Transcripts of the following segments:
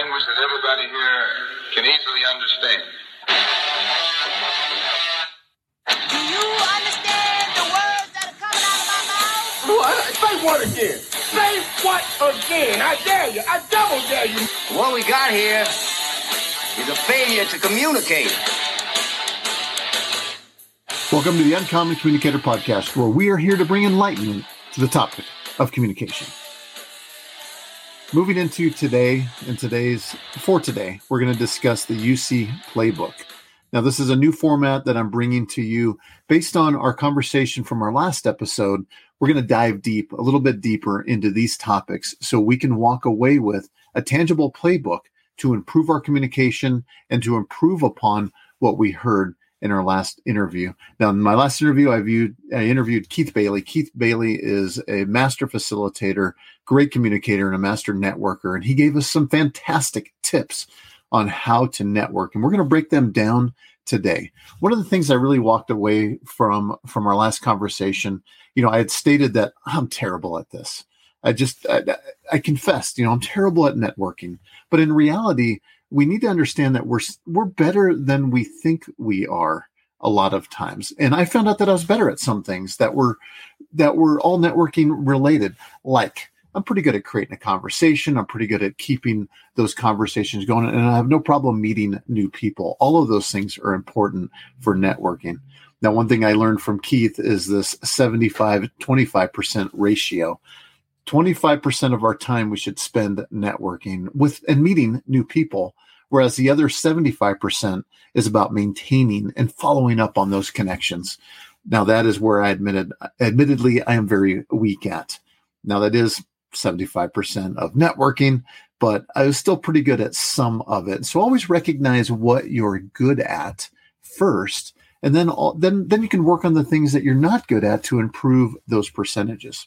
language that everybody here can easily understand. Do you understand the words that are coming out of my mouth? What? Say what again? Say what again? I dare you. I double dare you. What we got here is a failure to communicate. Welcome to the Uncommon Communicator Podcast, where we are here to bring enlightenment to the topic of communication. Moving into today and today's for today, we're going to discuss the UC playbook. Now, this is a new format that I'm bringing to you based on our conversation from our last episode. We're going to dive deep, a little bit deeper into these topics so we can walk away with a tangible playbook to improve our communication and to improve upon what we heard in our last interview. Now, in my last interview, I viewed I interviewed Keith Bailey. Keith Bailey is a master facilitator, great communicator, and a master networker, and he gave us some fantastic tips on how to network, and we're going to break them down today. One of the things I really walked away from from our last conversation, you know, I had stated that I'm terrible at this. I just I, I confessed, you know, I'm terrible at networking, but in reality we need to understand that we're we're better than we think we are a lot of times. And i found out that i was better at some things that were that were all networking related. Like i'm pretty good at creating a conversation. I'm pretty good at keeping those conversations going and i have no problem meeting new people. All of those things are important for networking. Now one thing i learned from keith is this 75 25% ratio 25% of our time we should spend networking with and meeting new people whereas the other 75% is about maintaining and following up on those connections. Now that is where i admitted admittedly i am very weak at. Now that is 75% of networking but i was still pretty good at some of it. So always recognize what you're good at first and then all, then then you can work on the things that you're not good at to improve those percentages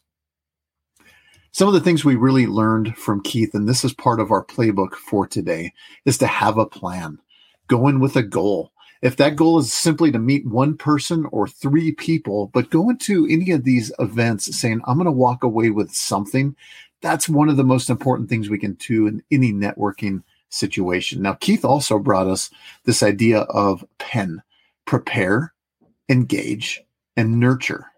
some of the things we really learned from Keith, and this is part of our playbook for today, is to have a plan, go in with a goal. If that goal is simply to meet one person or three people, but go into any of these events saying, I'm going to walk away with something, that's one of the most important things we can do in any networking situation. Now, Keith also brought us this idea of pen prepare, engage, and nurture.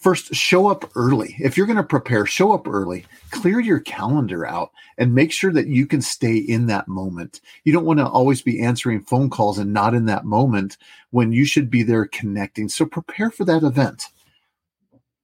First, show up early. If you're going to prepare, show up early, clear your calendar out, and make sure that you can stay in that moment. You don't want to always be answering phone calls and not in that moment when you should be there connecting. So prepare for that event.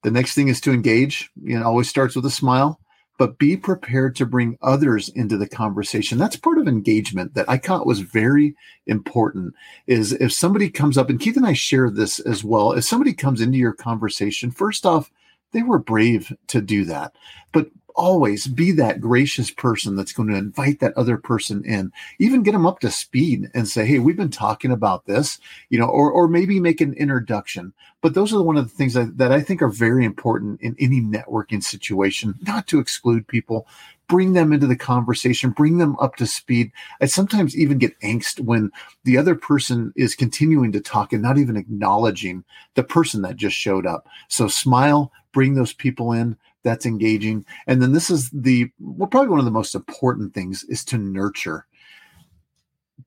The next thing is to engage. You know, always starts with a smile but be prepared to bring others into the conversation. That's part of engagement that i thought was very important is if somebody comes up and keith and i share this as well if somebody comes into your conversation first off they were brave to do that. But always be that gracious person that's going to invite that other person in even get them up to speed and say hey we've been talking about this you know or, or maybe make an introduction but those are one of the things that, that i think are very important in any networking situation not to exclude people bring them into the conversation, bring them up to speed. I sometimes even get angst when the other person is continuing to talk and not even acknowledging the person that just showed up. So smile, bring those people in, that's engaging. And then this is the well, probably one of the most important things is to nurture.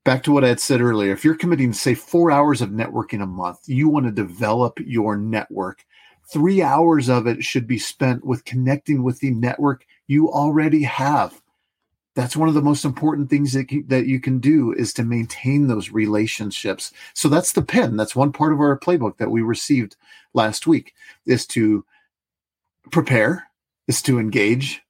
Back to what I had said earlier, if you're committing, say, four hours of networking a month, you want to develop your network. Three hours of it should be spent with connecting with the network you already have. That's one of the most important things that you, that you can do is to maintain those relationships. So that's the pen. That's one part of our playbook that we received last week is to prepare, is to engage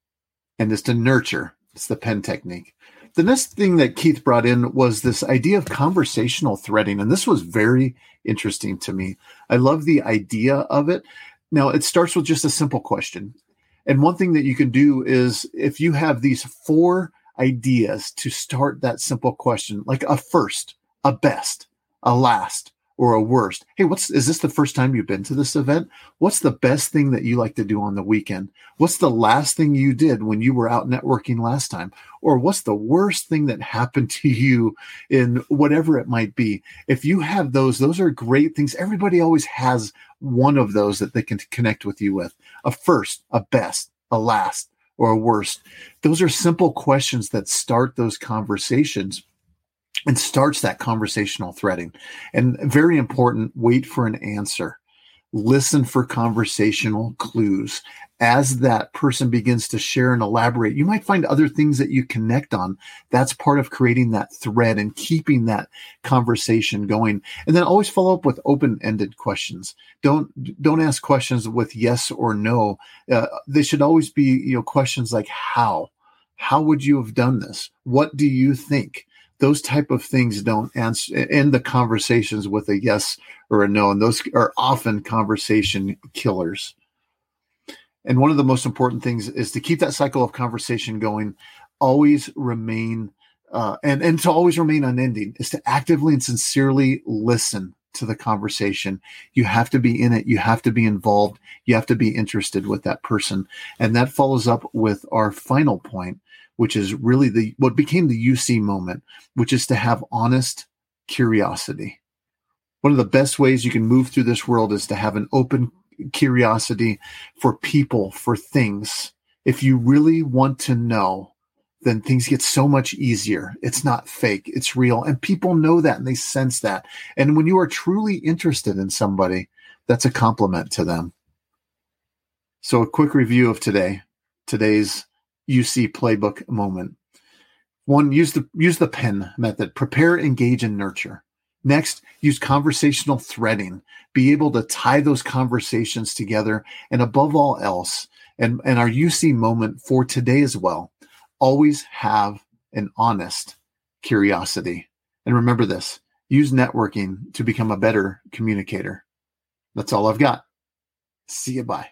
and is to nurture. It's the pen technique. The next thing that Keith brought in was this idea of conversational threading. And this was very interesting to me. I love the idea of it. Now, it starts with just a simple question. And one thing that you can do is if you have these four ideas to start that simple question, like a first, a best, a last, or a worst. Hey, what's is this the first time you've been to this event? What's the best thing that you like to do on the weekend? What's the last thing you did when you were out networking last time? Or what's the worst thing that happened to you in whatever it might be? If you have those, those are great things. Everybody always has one of those that they can connect with you with. A first, a best, a last, or a worst? Those are simple questions that start those conversations and starts that conversational threading. And very important, wait for an answer. Listen for conversational clues. As that person begins to share and elaborate, you might find other things that you connect on. That's part of creating that thread and keeping that conversation going. And then always follow up with open-ended questions. Don't don't ask questions with yes or no. Uh, they should always be you know questions like how. How would you have done this? What do you think? Those type of things don't answer end the conversations with a yes or a no and those are often conversation killers. And one of the most important things is to keep that cycle of conversation going always remain uh, and and to always remain unending is to actively and sincerely listen to the conversation. You have to be in it. You have to be involved. You have to be interested with that person. And that follows up with our final point which is really the what became the UC moment, which is to have honest curiosity. One of the best ways you can move through this world is to have an open curiosity for people, for things. If you really want to know, then things get so much easier. It's not fake, it's real. And people know that and they sense that. And when you are truly interested in somebody, that's a compliment to them. So, a quick review of today, today's UC playbook moment. One, use the use the pen method. Prepare, engage, and nurture. Next, use conversational threading. Be able to tie those conversations together. And above all else, and, and our UC moment for today as well, always have an honest curiosity. And remember this use networking to become a better communicator. That's all I've got. See you. Bye.